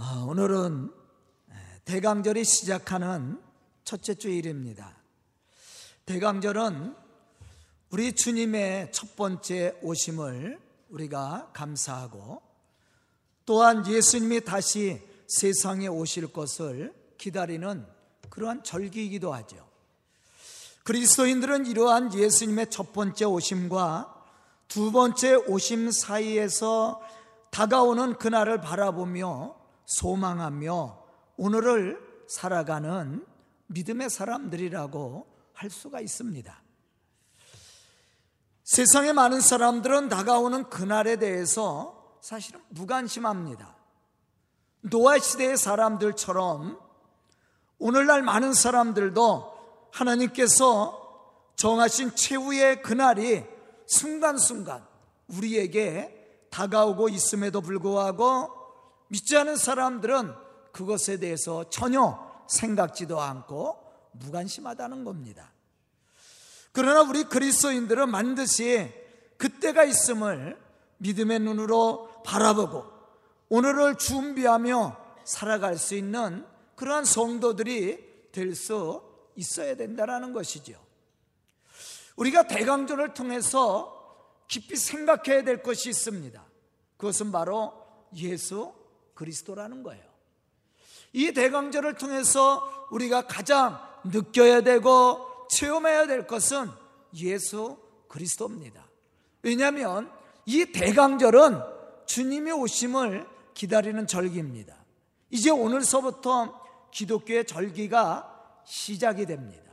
아, 오늘은 대강절이 시작하는 첫째 주일입니다. 대강절은 우리 주님의 첫 번째 오심을 우리가 감사하고 또한 예수님이 다시 세상에 오실 것을 기다리는 그러한 절기이기도 하죠. 그리스도인들은 이러한 예수님의 첫 번째 오심과 두 번째 오심 사이에서 다가오는 그날을 바라보며 소망하며 오늘을 살아가는 믿음의 사람들이라고 할 수가 있습니다. 세상의 많은 사람들은 다가오는 그날에 대해서 사실은 무관심합니다. 노아 시대의 사람들처럼 오늘날 많은 사람들도 하나님께서 정하신 최후의 그날이 순간순간 우리에게 다가오고 있음에도 불구하고 믿지 않은 사람들은 그것에 대해서 전혀 생각지도 않고 무관심하다는 겁니다. 그러나 우리 그리스도인들은 반드시 그때가 있음을 믿음의 눈으로 바라보고 오늘을 준비하며 살아갈 수 있는 그러한 성도들이 될 수 있어야 된다는 것이죠. 우리가 대강전을 통해서 깊이 생각해야 될 것이 있습니다. 그것은 바로 예수 그리스도라는 거예요. 이 대강절을 통해서 우리가 가장 느껴야 되고 체험해야 될 것은 예수 그리스도입니다. 왜냐하면 이 대강절은 주님의 오심을 기다리는 절기입니다. 이제 오늘서부터 기독교의 절기가 시작이 됩니다.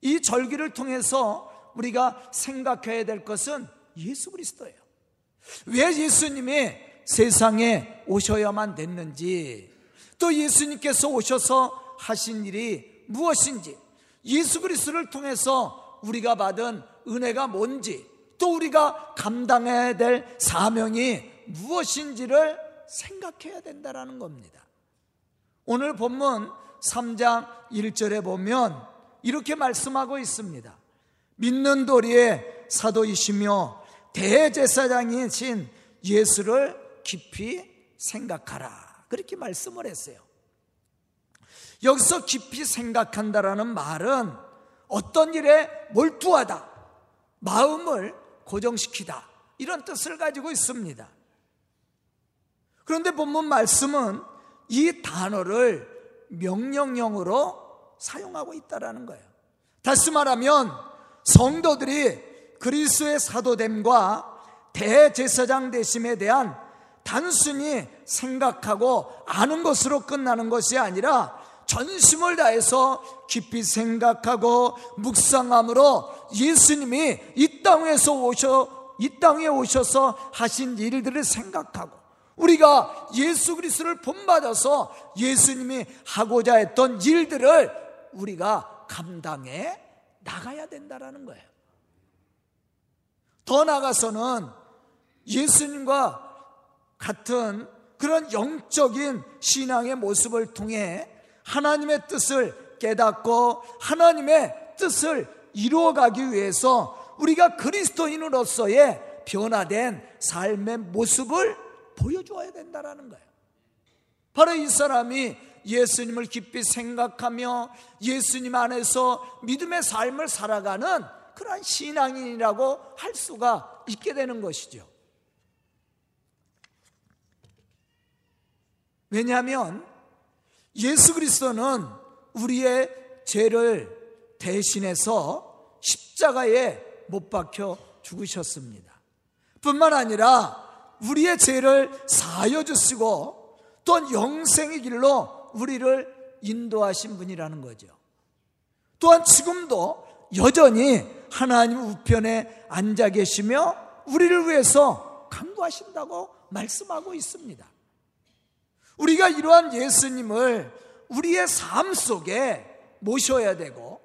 이 절기를 통해서 우리가 생각해야 될 것은 예수 그리스도예요. 왜 예수님이 세상에 오셔야만 됐는지, 또 예수님께서 오셔서 하신 일이 무엇인지, 예수 그리스도를 통해서 우리가 받은 은혜가 뭔지, 또 우리가 감당해야 될 사명이 무엇인지를 생각해야 된다는 겁니다. 오늘 본문 3장 1절에 보면 이렇게 말씀하고 있습니다. 믿는 도리의 사도이시며 대제사장이신 예수를 깊이 생각하라. 그렇게 말씀을 했어요. 여기서 깊이 생각한다라는 말은 어떤 일에 몰두하다, 마음을 고정시키다, 이런 뜻을 가지고 있습니다. 그런데 본문 말씀은 이 단어를 명령형으로 사용하고 있다라는 거예요. 다시 말하면 성도들이 그리스도의 사도됨과 대제사장 되심에 대한 단순히 생각하고 아는 것으로 끝나는 것이 아니라 전심을 다해서 깊이 생각하고 묵상함으로 예수님이 이 땅에서 오셔 이 땅에 오셔서 하신 일들을 생각하고 우리가 예수 그리스도를 본받아서 예수님이 하고자 했던 일들을 우리가 감당해 나가야 된다라는 거예요. 더 나가서는 예수님과 같은 그런 영적인 신앙의 모습을 통해 하나님의 뜻을 깨닫고 하나님의 뜻을 이루어가기 위해서 우리가 그리스도인으로서의 변화된 삶의 모습을 보여줘야 된다는 거예요. 바로 이 사람이 예수님을 깊이 생각하며 예수님 안에서 믿음의 삶을 살아가는 그러한 신앙인이라고 할 수가 있게 되는 것이죠. 왜냐하면 예수 그리스도는 우리의 죄를 대신해서 십자가에 못 박혀 죽으셨습니다. 뿐만 아니라 우리의 죄를 사여 주시고 또한 영생의 길로 우리를 인도하신 분이라는 거죠. 또한 지금도 여전히 하나님 우편에 앉아 계시며 우리를 위해서 강구하신다고 말씀하고 있습니다. 우리가 이러한 예수님을 우리의 삶 속에 모셔야 되고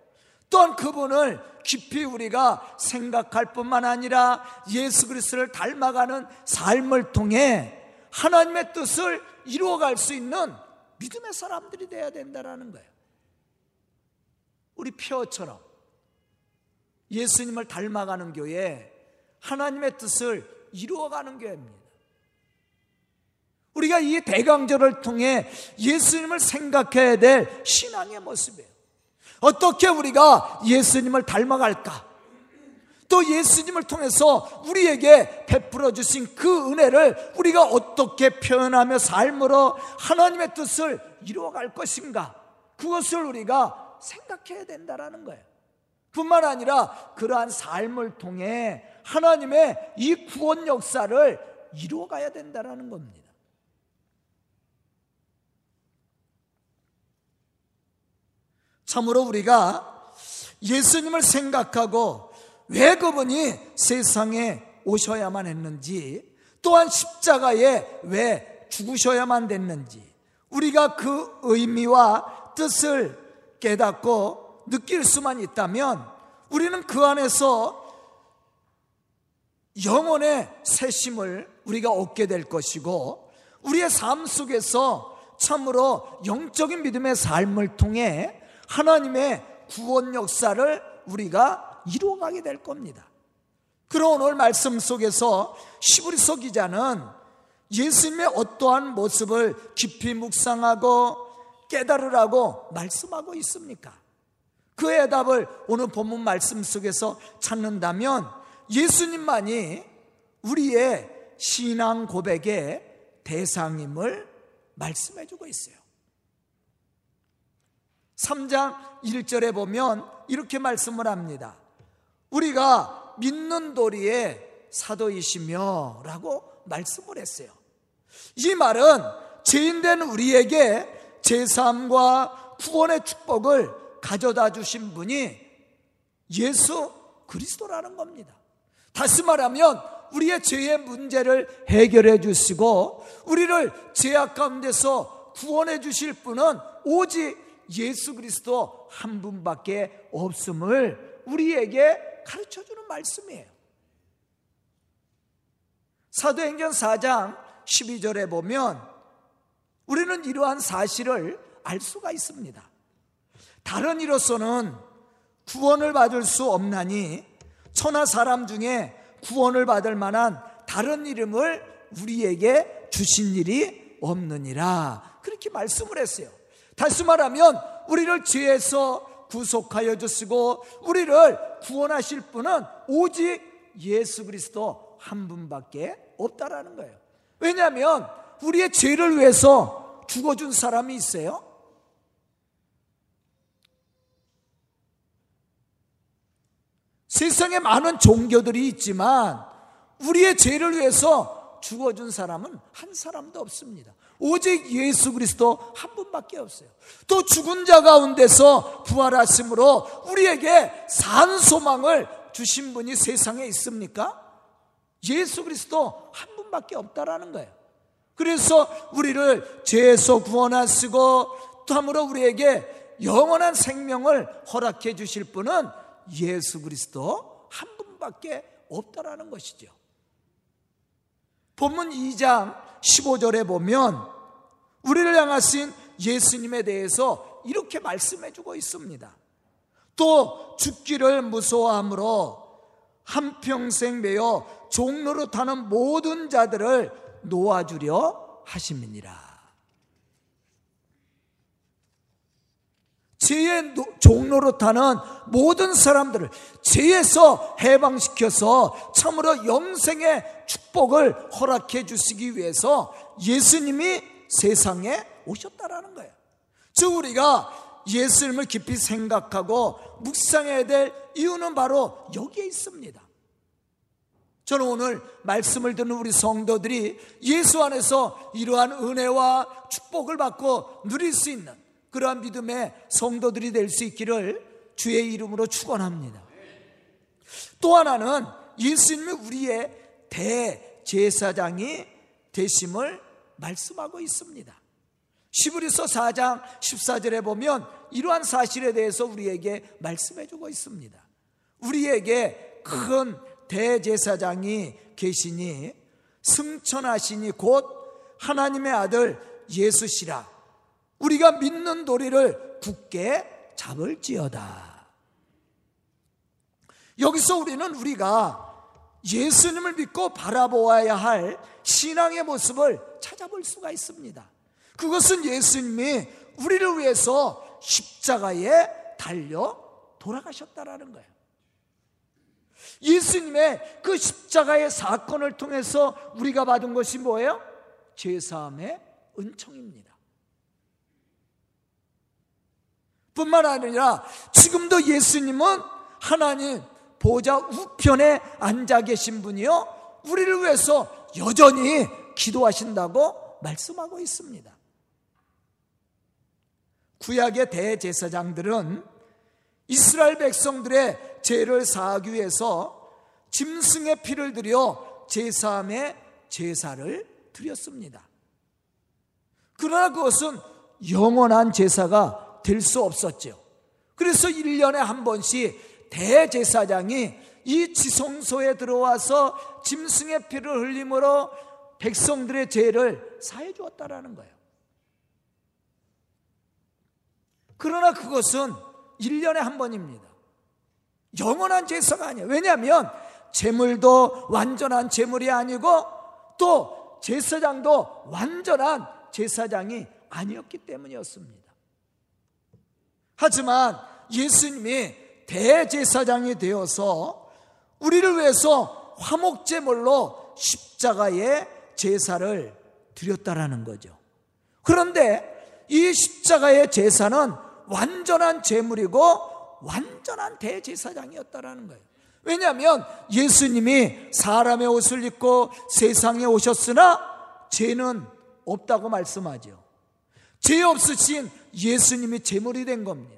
또한 그분을 깊이 우리가 생각할 뿐만 아니라 예수 그리스도를 닮아가는 삶을 통해 하나님의 뜻을 이루어갈 수 있는 믿음의 사람들이 되어야 된다는 거예요. 우리 표처럼 예수님을 닮아가는 교회, 하나님의 뜻을 이루어가는 교회입니다. 우리가 이 대강절을 통해 예수님을 생각해야 될 신앙의 모습이에요. 어떻게 우리가 예수님을 닮아갈까? 또 예수님을 통해서 우리에게 베풀어 주신 그 은혜를 우리가 어떻게 표현하며 삶으로 하나님의 뜻을 이루어갈 것인가? 그것을 우리가 생각해야 된다라는 거예요. 뿐만 아니라 그러한 삶을 통해 하나님의 이 구원 역사를 이루어가야 된다라는 겁니다. 참으로 우리가 예수님을 생각하고 왜 그분이 세상에 오셔야만 했는지 또한 십자가에 왜 죽으셔야만 됐는지 우리가 그 의미와 뜻을 깨닫고 느낄 수만 있다면 우리는 그 안에서 영혼의 새심을 우리가 얻게 될 것이고 우리의 삶 속에서 참으로 영적인 믿음의 삶을 통해 하나님의 구원 역사를 우리가 이루어가게 될 겁니다. 그런 오늘 말씀 속에서 시브리서 기자는 예수님의 어떠한 모습을 깊이 묵상하고 깨달으라고 말씀하고 있습니까? 그의 답을 오늘 본문 말씀 속에서 찾는다면 예수님만이 우리의 신앙 고백의 대상임을 말씀해 주고 있어요. 3장 1절에 보면 이렇게 말씀을 합니다. 우리가 믿는 도리의 사도이시며 라고 말씀을 했어요. 이 말은 죄인된 우리에게 제3과 구원의 축복을 가져다 주신 분이 예수 그리스도라는 겁니다. 다시 말하면 우리의 죄의 문제를 해결해 주시고 우리를 죄악 가운데서 구원해 주실 분은 오직 예수 그리스도 한 분밖에 없음을 우리에게 가르쳐 주는 말씀이에요. 사도행전 4장 12절에 보면 우리는 이러한 사실을 알 수가 있습니다. 다른 이로서는 구원을 받을 수 없나니 천하 사람 중에 구원을 받을 만한 다른 이름을 우리에게 주신 일이 없느니라. 그렇게 말씀을 했어요. 다시 말하면 우리를 죄에서 구속하여 주시고 우리를 구원하실 분은 오직 예수 그리스도 한 분밖에 없다라는 거예요. 왜냐하면 우리의 죄를 위해서 죽어준 사람이 있어요. 세상에 많은 종교들이 있지만 우리의 죄를 위해서 죽어준 사람은 한 사람도 없습니다. 오직 예수 그리스도 한 분밖에 없어요. 또 죽은 자 가운데서 부활하심으로 우리에게 산 소망을 주신 분이 세상에 있습니까? 예수 그리스도 한 분밖에 없다라는 거예요. 그래서 우리를 죄에서 구원하시고 또 함으로 우리에게 영원한 생명을 허락해 주실 분은 예수 그리스도 한 분밖에 없다라는 것이죠. 본문 2장 15절에 보면 우리를 향하신 예수님에 대해서 이렇게 말씀해 주고 있습니다. 또 죽기를 무서워함으로 한평생 매여 종로로 타는 모든 자들을 놓아주려 하심이니라. 죄의 종로로 타는 모든 사람들을 죄에서 해방시켜서 참으로 영생의 축복을 허락해 주시기 위해서 예수님이 세상에 오셨다라는 거예요. 즉 우리가 예수님을 깊이 생각하고 묵상해야 될 이유는 바로 여기에 있습니다. 저는 오늘 말씀을 듣는 우리 성도들이 예수 안에서 이러한 은혜와 축복을 받고 누릴 수 있는 그러한 믿음의 성도들이 될 수 있기를 주의 이름으로 축원합니다. 또 하나는 예수님이 우리의 대제사장이 되심을 말씀하고 있습니다. 시브리서 4장 14절에 보면 이러한 사실에 대해서 우리에게 말씀해 주고 있습니다. 우리에게 큰 대제사장이 계시니 승천하시니 곧 하나님의 아들 예수시라 우리가 믿는 도리를 굳게 잡을지어다. 여기서 우리는 우리가 예수님을 믿고 바라보아야 할 신앙의 모습을 찾아볼 수가 있습니다. 그것은 예수님이 우리를 위해서 십자가에 달려 돌아가셨다라는 거예요. 예수님의 그 십자가의 사건을 통해서 우리가 받은 것이 뭐예요? 제사함의 은총입니다. 뿐만 아니라 지금도 예수님은 하나님 보좌 우편에 앉아 계신 분이요. 우리를 위해서 여전히 기도하신다고 말씀하고 있습니다. 구약의 대제사장들은 이스라엘 백성들의 죄를 사하기 위해서 짐승의 피를 들여 제사함의 제사를 드렸습니다. 그러나 그것은 영원한 제사가 될수 없었죠. 그래서 1년에 한 번씩 대제사장이 이 지성소에 들어와서 짐승의 피를 흘림으로 백성들의 죄를 사해 주었다라는 거예요. 그러나 그것은 1년에 한 번입니다. 영원한 제사가 아니에요. 왜냐하면 제물도 완전한 제물이 아니고 또 제사장도 완전한 제사장이 아니었기 때문이었습니다. 하지만 예수님이 대제사장이 되어서 우리를 위해서 화목제물로 십자가에 제사를 드렸다라는 거죠. 그런데 이 십자가의 제사는 완전한 제물이고 완전한 대제사장이었다라는 거예요. 왜냐하면 예수님이 사람의 옷을 입고 세상에 오셨으나 죄는 없다고 말씀하죠. 죄 없으신 예수님이 제물이 된 겁니다.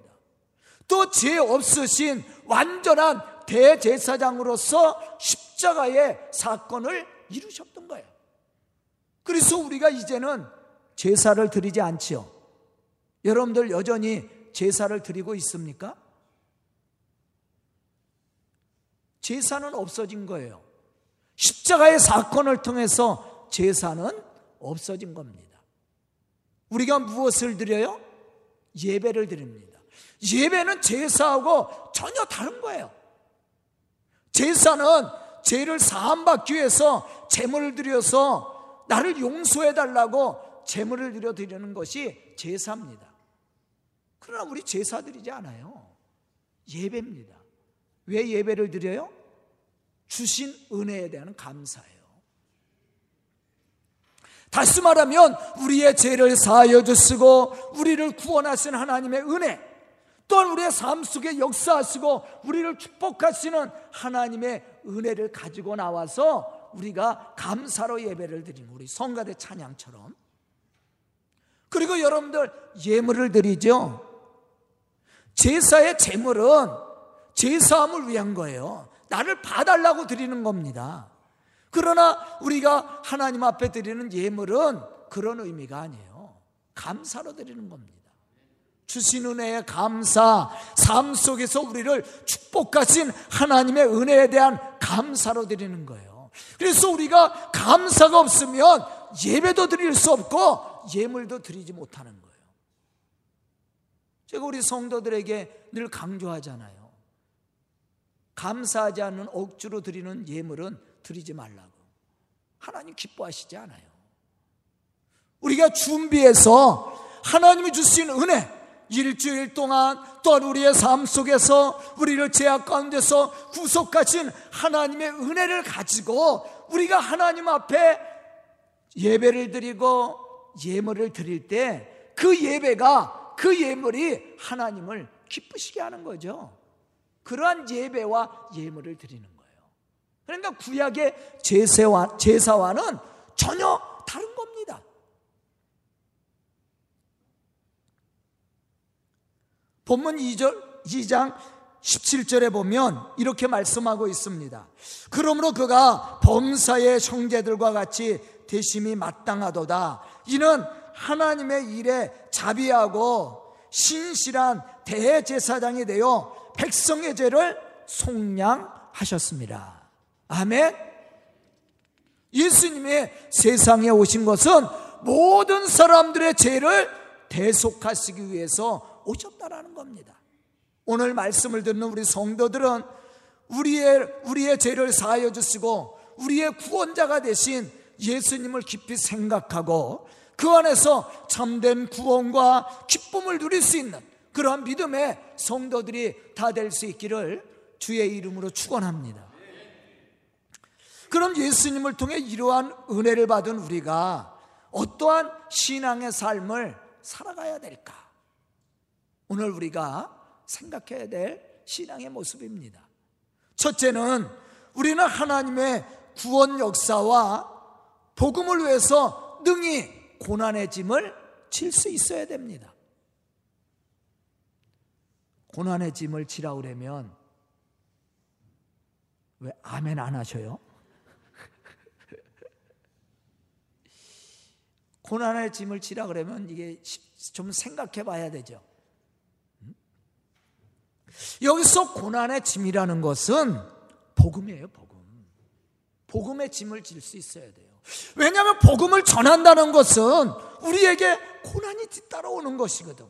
또 죄 없으신 완전한 대제사장으로서 십자가의 사건을 이루셨던 거예요. 그래서 우리가 이제는 제사를 드리지 않지요. 여러분들 여전히 제사를 드리고 있습니까? 제사는 없어진 거예요. 십자가의 사건을 통해서 제사는 없어진 겁니다. 우리가 무엇을 드려요? 예배를 드립니다. 예배는 제사하고 전혀 다른 거예요. 제사는 죄를 사함받기 위해서 제물을 드려서 나를 용서해 달라고 제물을 드려 드리는 것이 제사입니다. 그러나 우리 제사 드리지 않아요. 예배입니다. 왜 예배를 드려요? 주신 은혜에 대한 감사예요. 다시 말하면 우리의 죄를 사하여 주시고 우리를 구원하신 하나님의 은혜 또한 우리의 삶 속에 역사하시고 우리를 축복하시는 하나님의 은혜를 가지고 나와서 우리가 감사로 예배를 드리는 우리 성가대 찬양처럼 그리고 여러분들 예물을 드리죠. 제사의 제물은 제사함을 위한 거예요. 나를 봐달라고 드리는 겁니다. 그러나 우리가 하나님 앞에 드리는 예물은 그런 의미가 아니에요. 감사로 드리는 겁니다. 주신 은혜에 감사, 삶 속에서 우리를 축복하신 하나님의 은혜에 대한 감사로 드리는 거예요. 그래서 우리가 감사가 없으면 예배도 드릴 수 없고 예물도 드리지 못하는 거예요. 제가 우리 성도들에게 늘 강조하잖아요. 감사하지 않는 억지로 드리는 예물은 드리지 말라고. 하나님 기뻐하시지 않아요. 우리가 준비해서 하나님이 주신 은혜, 일주일 동안 또한 우리의 삶 속에서 우리를 제약 가운데서 구속하신 하나님의 은혜를 가지고 우리가 하나님 앞에 예배를 드리고 예물을 드릴 때 그 예배가 그 예물이 하나님을 기쁘시게 하는 거죠. 그러한 예배와 예물을 드리는. 그러니까 구약의 제사와, 제사와는 전혀 다른 겁니다. 본문 2절, 2장 17절에 보면 이렇게 말씀하고 있습니다. 그러므로 그가 범사의 형제들과 같이 대심이 마땅하도다. 이는 하나님의 일에 자비하고 신실한 대제사장이 되어 백성의 죄를 속량하셨습니다. 아멘. 예수님이 세상에 오신 것은 모든 사람들의 죄를 대속하시기 위해서 오셨다라는 겁니다. 오늘 말씀을 듣는 우리 성도들은 우리의 우리의 죄를 사하여 주시고 우리의 구원자가 되신 예수님을 깊이 생각하고 그 안에서 참된 구원과 기쁨을 누릴 수 있는 그러한 믿음의 성도들이 다 될 수 있기를 주의 이름으로 축원합니다. 그럼 예수님을 통해 이러한 은혜를 받은 우리가 어떠한 신앙의 삶을 살아가야 될까? 오늘 우리가 생각해야 될 신앙의 모습입니다. 첫째는 우리는 하나님의 구원 역사와 복음을 위해서 능히 고난의 짐을 질 수 있어야 됩니다. 고난의 짐을 지라 그러면 왜 아멘 안 하셔요? 고난의 짐을 지라 그러면 이게 좀 생각해 봐야 되죠. 음? 여기서 고난의 짐이라는 것은 복음이에요, 복음. 복음의 짐을 질 수 있어야 돼요. 왜냐하면 복음을 전한다는 것은 우리에게 고난이 뒤따라오는 것이거든.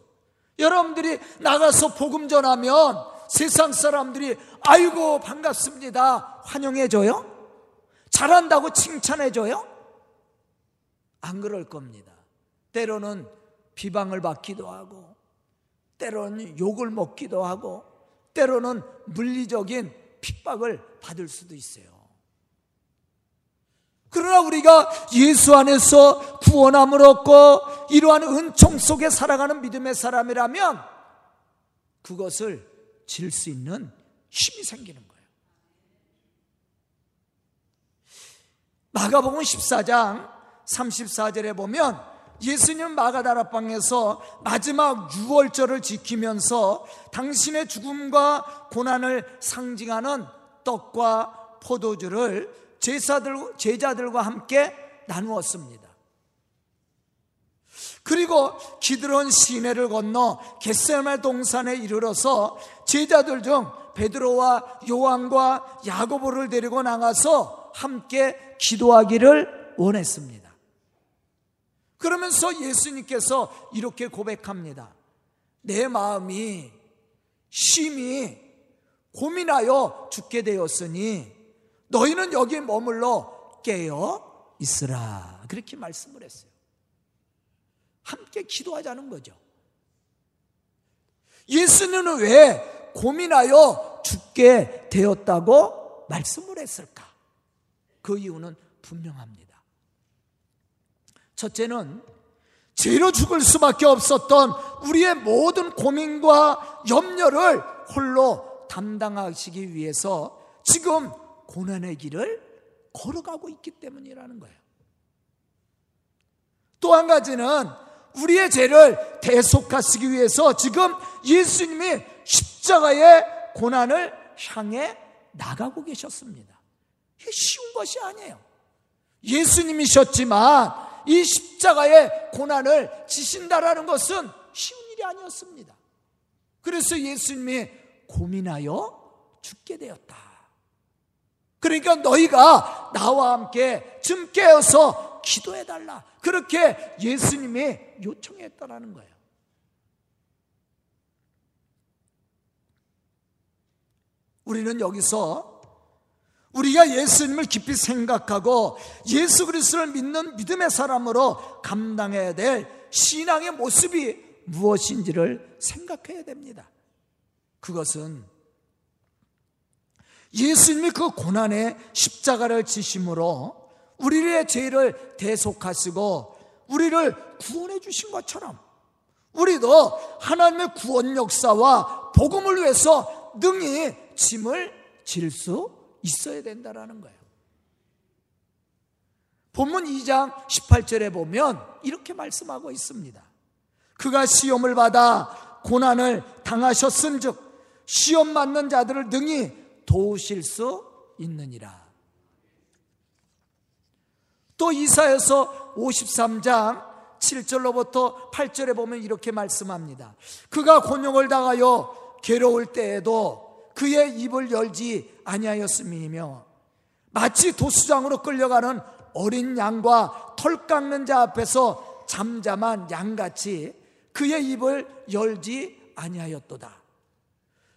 여러분들이 나가서 복음 전하면 세상 사람들이 아이고 반갑습니다. 환영해줘요? 잘한다고 칭찬해줘요? 안 그럴 겁니다. 때로는 비방을 받기도 하고, 때로는 욕을 먹기도 하고, 때로는 물리적인 핍박을 받을 수도 있어요. 그러나 우리가 예수 안에서 구원함을 얻고 이러한 은총 속에 살아가는 믿음의 사람이라면 그것을 질 수 있는 힘이 생기는 거예요. 마가복음 14장 34절에 보면 예수님 마가다라방에서 마지막 유월절을 지키면서 당신의 죽음과 고난을 상징하는 떡과 포도주를 제사들, 제자들과 함께 나누었습니다. 그리고 기드론 시내를 건너 겟세마 동산에 이르러서 제자들 중 베드로와 요한과 야고보를 데리고 나가서 함께 기도하기를 원했습니다. 그러면서 예수님께서 이렇게 고백합니다. 내 마음이 심히 고민하여 죽게 되었으니 너희는 여기에 머물러 깨어 있으라. 그렇게 말씀을 했어요. 함께 기도하자는 거죠. 예수는 왜 고민하여 죽게 되었다고 말씀을 했을까? 그 이유는 분명합니다. 첫째는 죄로 죽을 수밖에 없었던 우리의 모든 고민과 염려를 홀로 담당하시기 위해서 지금 고난의 길을 걸어가고 있기 때문이라는 거예요. 또 한 가지는 우리의 죄를 대속하시기 위해서 지금 예수님이 십자가의 고난을 향해 나가고 계셨습니다. 쉬운 것이 아니에요. 예수님이셨지만 이 십자가의 고난을 지신다라는 것은 쉬운 일이 아니었습니다. 그래서 예수님이 고민하여 죽게 되었다. 그러니까 너희가 나와 함께 좀 깨어서 기도해 달라. 그렇게 예수님이 요청했다라는 거예요. 우리는 여기서 우리가 예수님을 깊이 생각하고 예수 그리스도를 믿는 믿음의 사람으로 감당해야 될 신앙의 모습이 무엇인지를 생각해야 됩니다. 그것은 예수님이 그 고난의 십자가를 지심으로 우리의 죄를 대속하시고 우리를 구원해 주신 것처럼 우리도 하나님의 구원 역사와 복음을 위해서 능히 짐을 질 수 있어야 된다라는 거예요. 본문 2장 18절에 보면 이렇게 말씀하고 있습니다. 그가 시험을 받아 고난을 당하셨은즉 시험 맞는 자들을 능히 도우실 수 있느니라. 또 이사여서 53장 7절로부터 8절에 보면 이렇게 말씀합니다. 그가 곤욕을 당하여 괴로울 때에도 그의 입을 열지 아니하였음이며 마치 도수장으로 끌려가는 어린 양과 털 깎는 자 앞에서 잠잠한 양같이 그의 입을 열지 아니하였도다.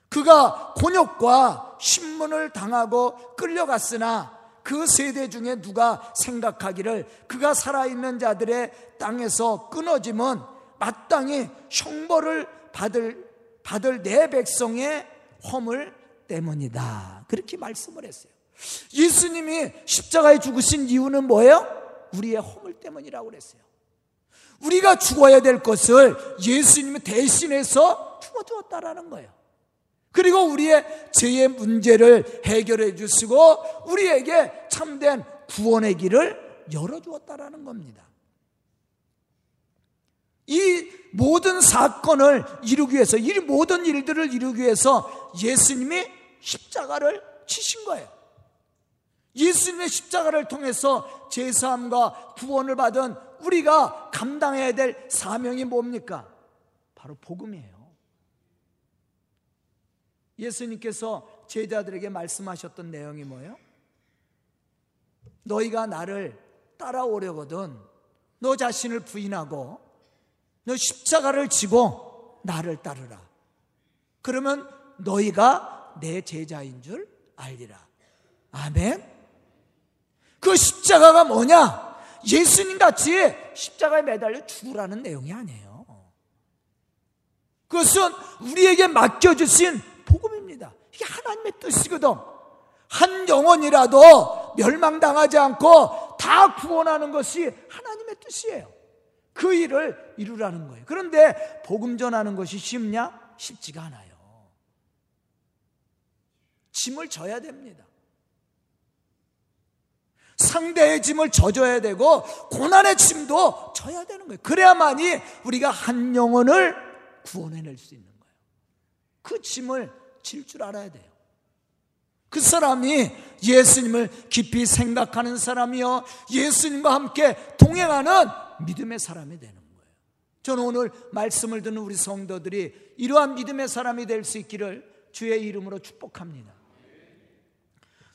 그가 곤욕과 신문을 당하고 끌려갔으나 그 세대 중에 누가 생각하기를 그가 살아있는 자들의 땅에서 끊어지면 마땅히 형벌을 받을, 받을 내 백성의 허물 때문이다. 그렇게 말씀을 했어요. 예수님이 십자가에 죽으신 이유는 뭐예요? 우리의 허물 때문이라고 그랬어요. 우리가 죽어야 될 것을 예수님이 대신해서 죽어주었다라는 거예요. 그리고 우리의 죄의 문제를 해결해 주시고 우리에게 참된 구원의 길을 열어주었다라는 겁니다. 이 모든 사건을 이루기 위해서, 이 모든 일들을 이루기 위해서 예수님이 십자가를 치신 거예요. 예수님의 십자가를 통해서 제사함과 구원을 받은 우리가 감당해야 될 사명이 뭡니까? 바로 복음이에요. 예수님께서 제자들에게 말씀하셨던 내용이 뭐예요? 너희가 나를 따라오려거든 너 자신을 부인하고 너 십자가를 지고 나를 따르라. 그러면 너희가 내 제자인 줄 알리라. 아멘. 그 십자가가 뭐냐? 예수님 같이 십자가에 매달려 죽으라는 내용이 아니에요. 그것은 우리에게 맡겨주신 복음입니다. 이게 하나님의 뜻이거든. 한 영혼이라도 멸망당하지 않고 다 구원하는 것이 하나님의 뜻이에요. 그 일을 이루라는 거예요. 그런데 복음 전하는 것이 쉽냐? 쉽지가 않아요. 짐을 져야 됩니다. 상대의 짐을 져줘야 되고 고난의 짐도 져야 되는 거예요. 그래야만이 우리가 한 영혼을 구원해낼 수 있는 거예요. 그 짐을 질 줄 알아야 돼요. 그 사람이 예수님을 깊이 생각하는 사람이요. 예수님과 함께 동행하는 믿음의 사람이 되는 거예요. 저는 오늘 말씀을 듣는 우리 성도들이 이러한 믿음의 사람이 될 수 있기를 주의 이름으로 축복합니다.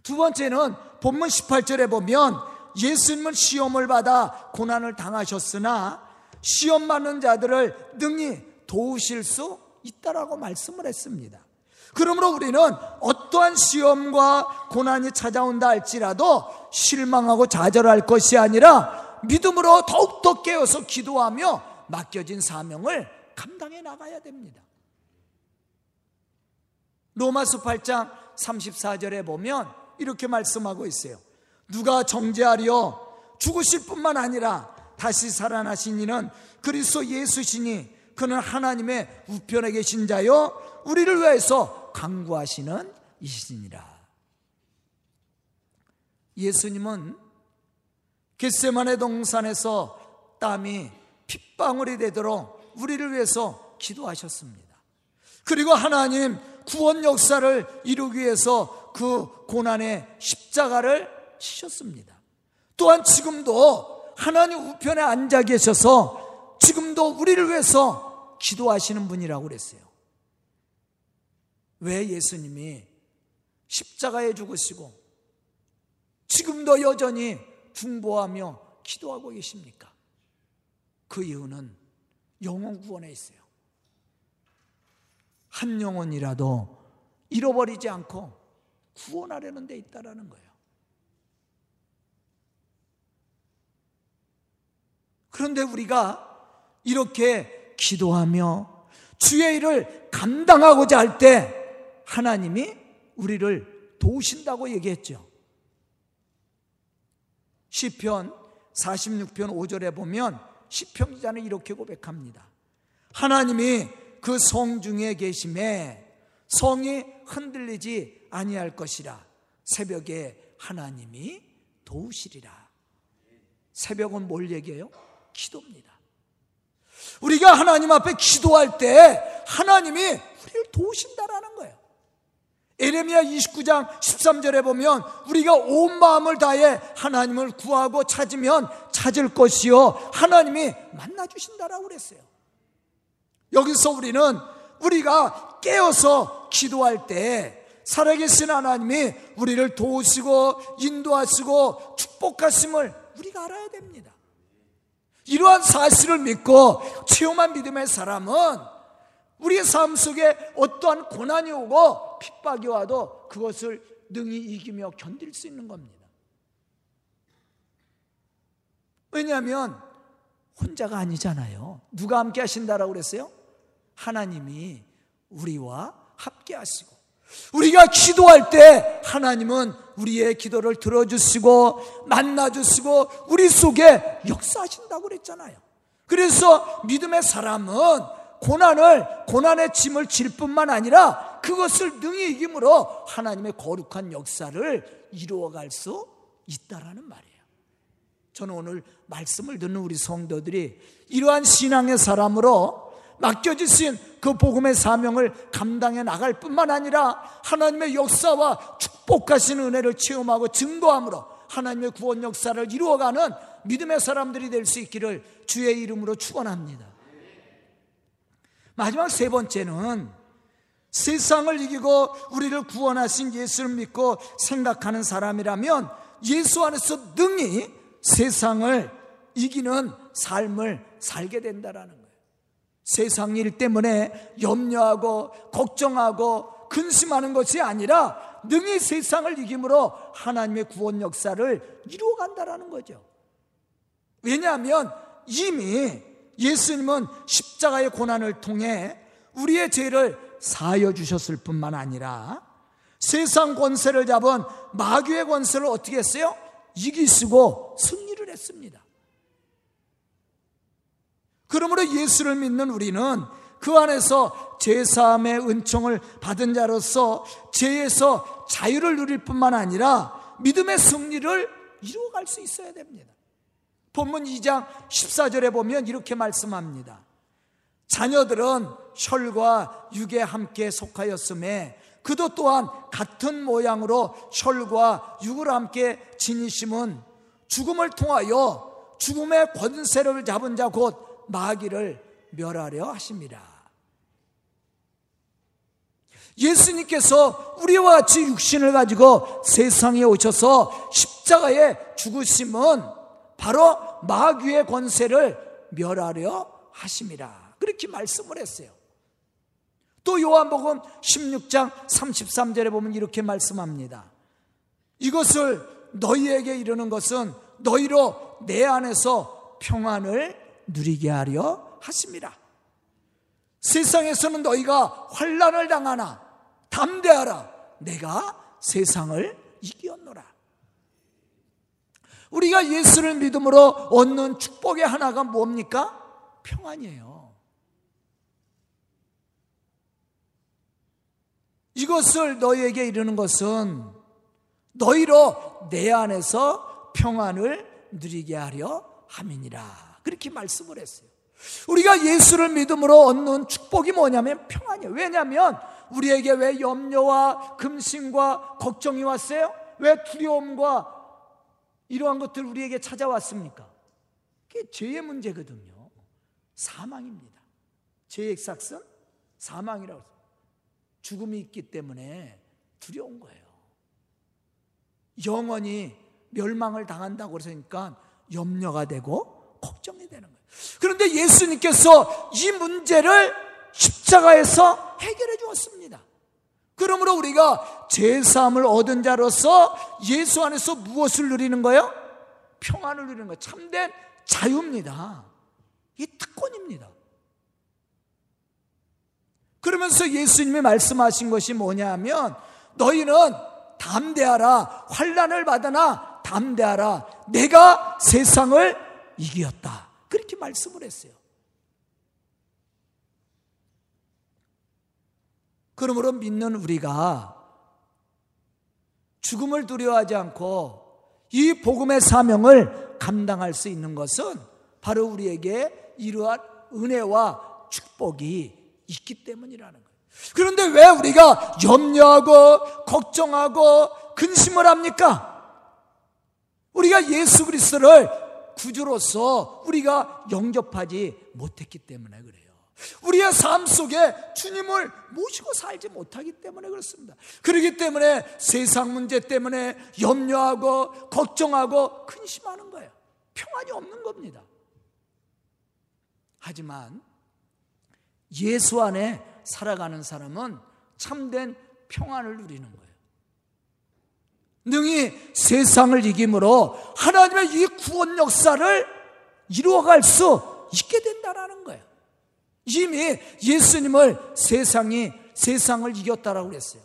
두 번째는 본문 18절에 보면 예수님은 시험을 받아 고난을 당하셨으나 시험 받는 자들을 능히 도우실 수 있다라고 말씀을 했습니다. 그러므로 우리는 어떠한 시험과 고난이 찾아온다 할지라도 실망하고 좌절할 것이 아니라 믿음으로 더욱더 깨어서 기도하며 맡겨진 사명을 감당해 나가야 됩니다. 로마서 8장 34절에 보면 이렇게 말씀하고 있어요. 누가 정죄하려 죽으실 뿐만 아니라 다시 살아나신 이는 그리스도 예수시니 그는 하나님의 우편에 계신 자요 우리를 위해서 강구하시는 이시니라. 예수님은 겟세만의 동산에서 땀이 핏방울이 되도록 우리를 위해서 기도하셨습니다. 그리고 하나님 구원 역사를 이루기 위해서 그 고난의 십자가를 치셨습니다. 또한 지금도 하나님 우편에 앉아 계셔서 지금도 우리를 위해서 기도하시는 분이라고 그랬어요. 왜 예수님이 십자가에 죽으시고 지금도 여전히 중보하며 기도하고 계십니까? 그 이유는 영혼 구원에 있어요. 한 영혼이라도 잃어버리지 않고 구원하려는 데 있다라는 거예요. 그런데 우리가 이렇게 기도하며 주의 일을 감당하고자 할 때 하나님이 우리를 도우신다고 얘기했죠. 시편 46편 5절에 보면 시편 기자는 이렇게 고백합니다. 하나님이 그 성 중에 계심에 성이 흔들리지 아니할 것이라 새벽에 하나님이 도우시리라. 새벽은 뭘 얘기해요? 기도입니다. 우리가 하나님 앞에 기도할 때 하나님이 우리를 도우신다라는 거예요. 에레미야 29장 13절에 보면 우리가 온 마음을 다해 하나님을 구하고 찾으면 찾을 것이요 하나님이 만나 주신다라고 그랬어요. 여기서 우리는 우리가 깨어서 기도할 때 살아계신 하나님이 우리를 도우시고 인도하시고 축복하심을 우리가 알아야 됩니다. 이러한 사실을 믿고 체험한 믿음의 사람은 우리의 삶 속에 어떠한 고난이 오고 핍박이 와도 그것을 능히 이기며 견딜 수 있는 겁니다. 왜냐하면 혼자가 아니잖아요. 누가 함께 하신다라고 그랬어요? 하나님이 우리와 함께 하시고 우리가 기도할 때 하나님은 우리의 기도를 들어주시고 만나주시고 우리 속에 역사하신다고 그랬잖아요. 그래서 믿음의 사람은 고난을 고난의 짐을 질 뿐만 아니라 그것을 능히 이김으로 하나님의 거룩한 역사를 이루어갈 수 있다라는 말이에요. 저는 오늘 말씀을 듣는 우리 성도들이 이러한 신앙의 사람으로 맡겨주신 그 복음의 사명을 감당해 나갈 뿐만 아니라 하나님의 역사와 축복하신 은혜를 체험하고 증거함으로 하나님의 구원 역사를 이루어가는 믿음의 사람들이 될 수 있기를 주의 이름으로 축원합니다. 마지막 세 번째는 세상을 이기고 우리를 구원하신 예수를 믿고 생각하는 사람이라면 예수 안에서 능히 세상을 이기는 삶을 살게 된다라는 거예요. 세상 일 때문에 염려하고 걱정하고 근심하는 것이 아니라 능히 세상을 이김으로 하나님의 구원 역사를 이루어 간다라는 거죠. 왜냐하면 이미 예수님은 십자가의 고난을 통해 우리의 죄를 사여 주셨을 뿐만 아니라 세상 권세를 잡은 마귀의 권세를 어떻게 했어요? 이기시고 승리를 했습니다. 그러므로 예수를 믿는 우리는 그 안에서 제3의 은총을 받은 자로서 죄에서 자유를 누릴 뿐만 아니라 믿음의 승리를 이루어갈 수 있어야 됩니다. 본문 2장 14절에 보면 이렇게 말씀합니다. 자녀들은 혈과 육에 함께 속하였음에 그도 또한 같은 모양으로 혈과 육을 함께 지니심은 죽음을 통하여 죽음의 권세를 잡은 자 곧 마귀를 멸하려 하십니다. 예수님께서 우리와 같이 육신을 가지고 세상에 오셔서 십자가에 죽으심은 바로 마귀의 권세를 멸하려 하심이라. 그렇게 말씀을 했어요. 또 요한복음 16장 33절에 보면 이렇게 말씀합니다. 이것을 너희에게 이르는 것은 너희로 내 안에서 평안을 누리게 하려 하십니다. 세상에서는 너희가 환란을 당하나 담대하라. 내가 세상을 이기었노라. 우리가 예수를 믿음으로 얻는 축복의 하나가 뭡니까? 평안이에요. 이것을 너희에게 이르는 것은 너희로 내 안에서 평안을 누리게 하려 함이니라. 그렇게 말씀을 했어요. 우리가 예수를 믿음으로 얻는 축복이 뭐냐면 평안이에요. 왜냐하면 우리에게 왜 염려와 금신과 걱정이 왔어요? 왜 두려움과 이러한 것들 우리에게 찾아왔습니까? 그게 죄의 문제거든요. 사망입니다. 죄의 삭은 사망이라고 했어요. 죽음이 있기 때문에 두려운 거예요. 영원히 멸망을 당한다고 그러니까 염려가 되고 걱정이 되는 거예요. 그런데 예수님께서 이 문제를 십자가에서 해결해 주었습니다. 그러므로 우리가 제사함을 얻은 자로서 예수 안에서 무엇을 누리는 거예요? 평안을 누리는 거예요. 참된 자유입니다. 이 특권입니다. 그러면서 예수님이 말씀하신 것이 뭐냐면 너희는 담대하라 환란을 받으나 담대하라 내가 세상을 이기었다. 그렇게 말씀을 했어요. 그러므로 믿는 우리가 죽음을 두려워하지 않고 이 복음의 사명을 감당할 수 있는 것은 바로 우리에게 이러한 은혜와 축복이 있기 때문이라는 거예요. 그런데 왜 우리가 염려하고 걱정하고 근심을 합니까? 우리가 예수 그리스도를 구주로서 우리가 영접하지 못했기 때문에 그래요. 우리의 삶 속에 주님을 모시고 살지 못하기 때문에 그렇습니다. 그렇기 때문에 세상 문제 때문에 염려하고 걱정하고 근심하는 거예요. 평안이 없는 겁니다. 하지만 예수 안에 살아가는 사람은 참된 평안을 누리는 거예요. 능히 세상을 이김으로 하나님의 이 구원 역사를 이루어갈 수 있게 된다라는 거예요. 이미 예수님을 세상이 세상을 이겼다라고 그랬어요.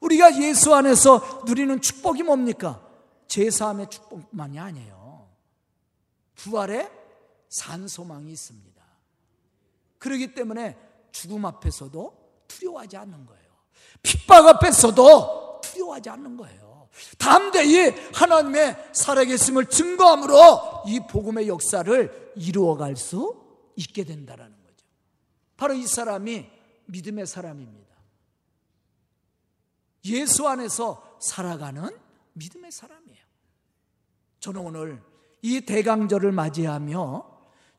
우리가 예수 안에서 누리는 축복이 뭡니까? 제사함의 축복만이 아니에요. 부활의 산소망이 있습니다. 그렇기 때문에 죽음 앞에서도 두려워하지 않는 거예요. 핍박 앞에서도 두려워하지 않는 거예요. 담대히 하나님의 살아계심을 증거함으로 이 복음의 역사를 이루어갈 수 있게 된다라는. 바로 이 사람이 믿음의 사람입니다. 예수 안에서 살아가는 믿음의 사람이에요. 저는 오늘 이 대강절을 맞이하며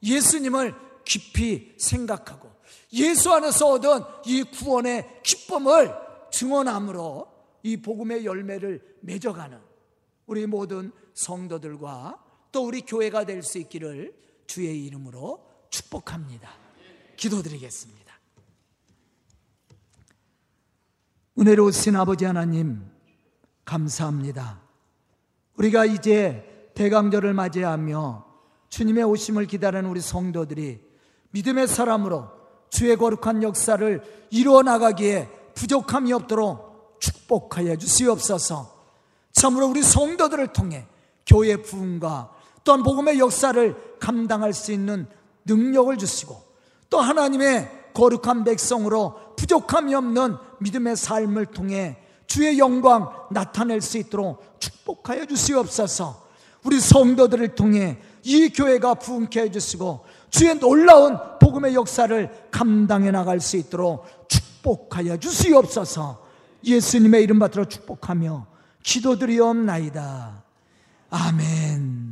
예수님을 깊이 생각하고 예수 안에서 얻은 이 구원의 기쁨을 증언함으로 이 복음의 열매를 맺어가는 우리 모든 성도들과 또 우리 교회가 될 수 있기를 주의 이름으로 축복합니다. 기도드리겠습니다. 은혜로우신 아버지 하나님, 감사합니다. 우리가 이제 대강절을 맞이하며 주님의 오심을 기다리는 우리 성도들이 믿음의 사람으로 주의 거룩한 역사를 이루어 나가기에 부족함이 없도록 축복하여 주시옵소서. 참으로 우리 성도들을 통해 교회 부흥과 또한 복음의 역사를 감당할 수 있는 능력을 주시고 또 하나님의 거룩한 백성으로 부족함이 없는 믿음의 삶을 통해 주의 영광 나타낼 수 있도록 축복하여 주시옵소서. 우리 성도들을 통해 이 교회가 부흥케 해 주시고 주의 놀라운 복음의 역사를 감당해 나갈 수 있도록 축복하여 주시옵소서. 예수님의 이름 받들어 축복하며 기도드리옵나이다. 아멘.